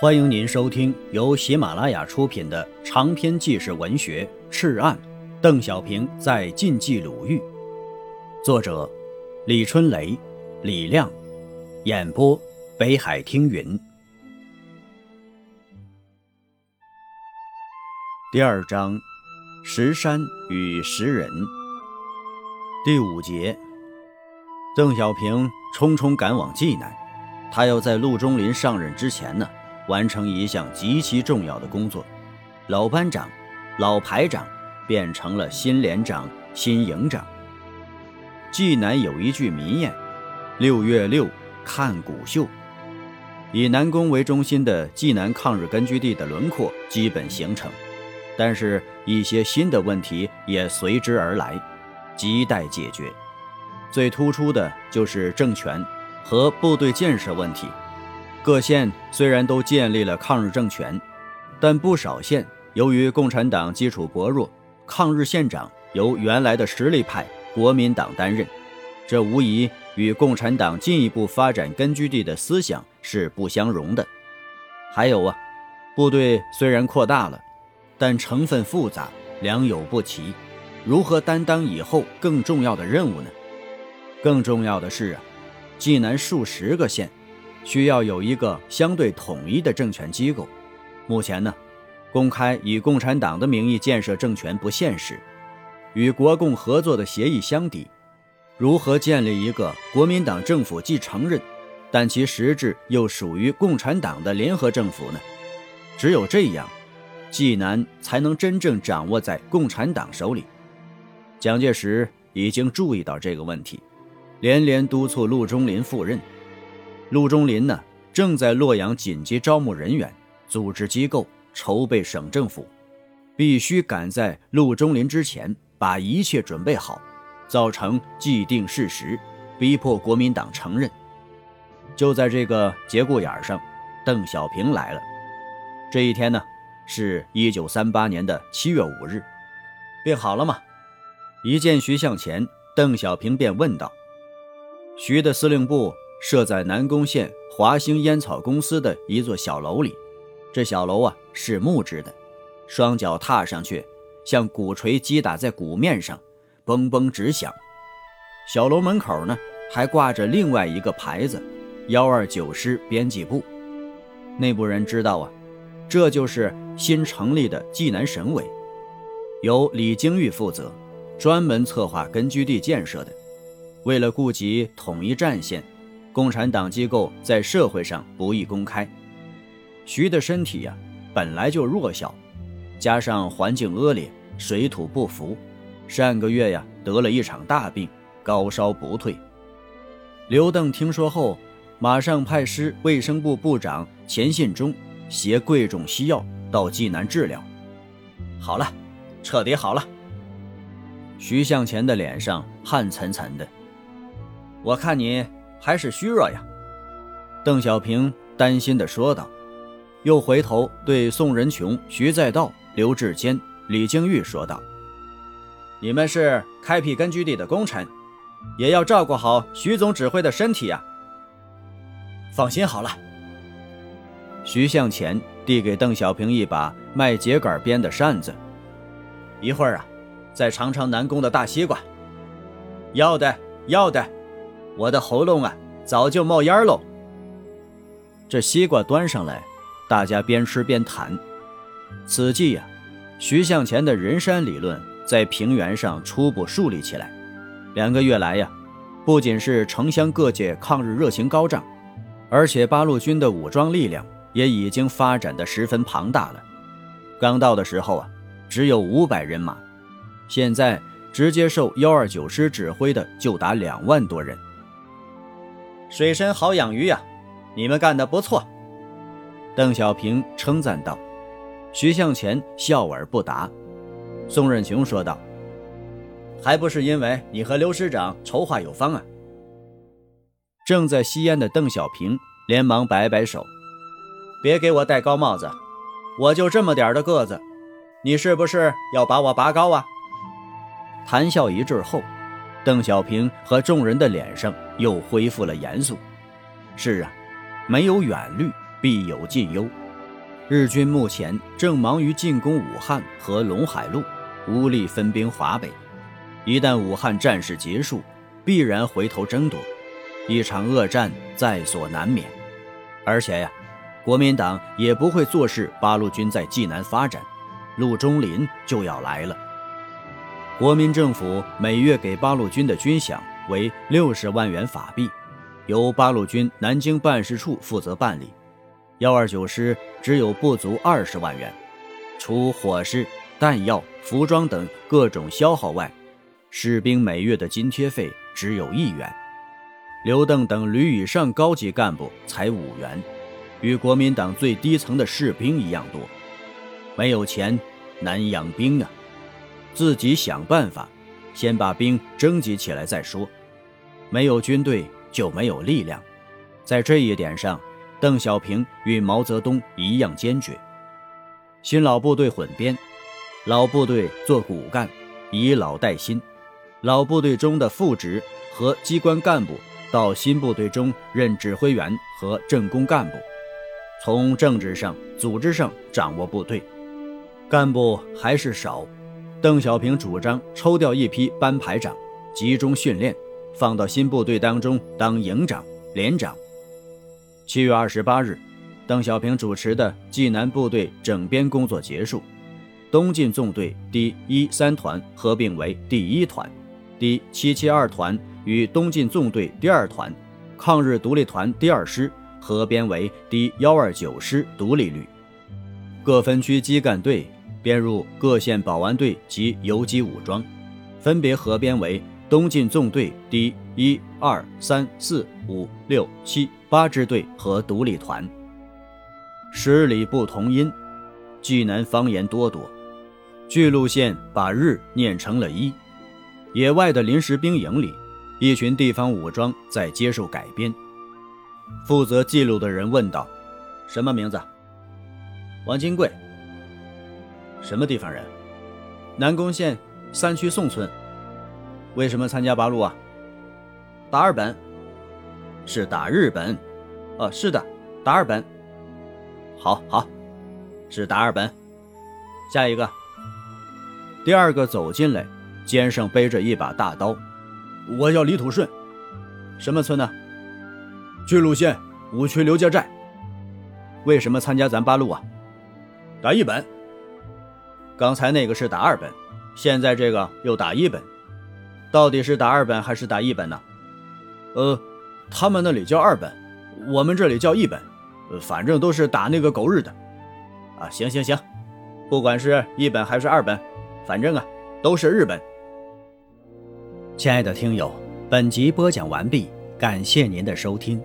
欢迎您收听由喜马拉雅出品的长篇纪实文学《赤案》，邓小平在晋冀鲁豫，作者李春雷、李亮，演播北海听云。第二章：石山与石人。第五节：邓小平匆匆赶往济南，他要在陆中林上任之前呢。完成一项极其重要的工作，老班长、老排长变成了新连长、新营长。济南有一句民谚：“六月六，看谷秀。”以南宫为中心的济南抗日根据地的轮廓基本形成，但是，一些新的问题也随之而来，亟待解决。最突出的就是政权和部队建设问题。各县虽然都建立了抗日政权，但不少县由于共产党基础薄弱，抗日县长由原来的实力派国民党担任，这无疑与共产党进一步发展根据地的思想是不相容的。还有啊，部队虽然扩大了，但成分复杂，良莠不齐，如何担当以后更重要的任务呢？更重要的是啊，济南数十个县。需要有一个相对统一的政权机构。目前呢，公开以共产党的名义建设政权不现实，与国共合作的协议相抵。如何建立一个国民党政府既承认，但其实质又属于共产党的联合政府呢？只有这样，济南才能真正掌握在共产党手里。蒋介石已经注意到这个问题，连连督促陆中林赴任。陆中林呢，正在洛阳紧急招募人员，组织机构，筹备省政府，必须赶在陆中林之前把一切准备好，造成既定事实，逼迫国民党承认。就在这个节骨眼上，邓小平来了。这一天呢，是一九三八年的七月五日。病好了吗？一见徐向前，邓小平便问道：“徐的司令部。”设在南宫县华兴烟草公司的一座小楼里，这小楼啊是木质的，双脚踏上去，像鼓槌击打在鼓面上，嘣嘣直响。小楼门口呢还挂着另外一个牌子“幺二九师编辑部”。内部人知道啊，这就是新成立的济南省委，由李经玉负责，专门策划根据地建设的。为了顾及统一战线。共产党机构在社会上不易公开。徐的身体呀本来就弱小，加上环境恶劣，水土不服，上个月呀得了一场大病，高烧不退。刘邓听说后，马上派师卫生部部长钱信忠携贵重西药到济南治疗。好了，彻底好了。徐向前的脸上汗涔涔的，我看你。还是虚弱呀，邓小平担心地说道，又回头对宋仁琼、徐再道、刘志坚、李经玉说道：“你们是开辟根据地的功臣，也要照顾好徐总指挥的身体呀。”放心好了。徐向前递给邓小平一把麦秸秆编的扇子，一会儿啊，再尝尝南宫的大西瓜。要的，要的。我的喉咙啊，早就冒烟喽。这西瓜端上来，大家边吃边谈。此际呀，徐向前的人山理论在平原上初步树立起来。两个月来呀，不仅是城乡各界抗日热情高涨，而且八路军的武装力量也已经发展的十分庞大了。刚到的时候啊，只有五百人马，现在直接受幺二九师指挥的就达两万多人。水深好养鱼呀，你们干得不错。”邓小平称赞道。徐向前笑而不答。宋任穷说道：“还不是因为你和刘师长筹划有方啊！”正在吸烟的邓小平连忙摆摆手：“别给我戴高帽子，我就这么点的个子，你是不是要把我拔高啊？”谈笑一阵后。邓小平和众人的脸上又恢复了严肃。是啊，没有远虑，必有近忧。日军目前正忙于进攻武汉和陇海路，无力分兵华北。一旦武汉战事结束，必然回头争夺，一场恶战在所难免。而且呀，国民党也不会坐视八路军在济南发展，陆中林就要来了。国民政府每月给八路军的军饷为六十万元法币，由八路军南京办事处负责办理。幺二九师只有不足二十万元，除伙食、弹药、服装等各种消耗外，士兵每月的津贴费只有一元。刘邓等旅以上高级干部才五元，与国民党最低层的士兵一样多。没有钱，难养兵啊！自己想办法，先把兵征集起来再说。没有军队就没有力量，在这一点上，邓小平与毛泽东一样坚决。新老部队混编，老部队做骨干，以老带新。老部队中的副职和机关干部到新部队中任指挥员和政工干部，从政治上、组织上掌握部队，干部还是少。邓小平主张抽调一批班排长，集中训练，放到新部队当中当营长、连长。七月二十八日，邓小平主持的济南部队整编工作结束，东进纵队第一三团合并为第一团，第七七二团与东进纵队第二团、抗日独立团第二师合编为第幺二九师独立旅，各分区基干队。编入各县保安队及游击武装，分别合编为东进纵队第一、二、三、四、五、六、七、八支队和独立团。十里不同音，济南方言多多。巨鹿县把“日”念成了“一”。野外的临时兵营里，一群地方武装在接受改编。负责记录的人问道：“什么名字？”王金贵。什么地方人？南宫县三区宋村。为什么参加八路啊？打日本。是打日本。哦，是的，打日本。好好，是打日本。下一个。第二个走进来，肩上背着一把大刀。我叫李土顺。什么村呢？巨鹿县五区刘家寨。为什么参加咱八路啊？打一本。刚才那个是打二本，现在这个又打一本，到底是打二本还是打一本呢？呃，他们那里叫二本，我们这里叫一本，反正都是打那个狗日的。啊，行行行，不管是一本还是二本，反正啊都是日本。亲爱的听友，本集播讲完毕，感谢您的收听。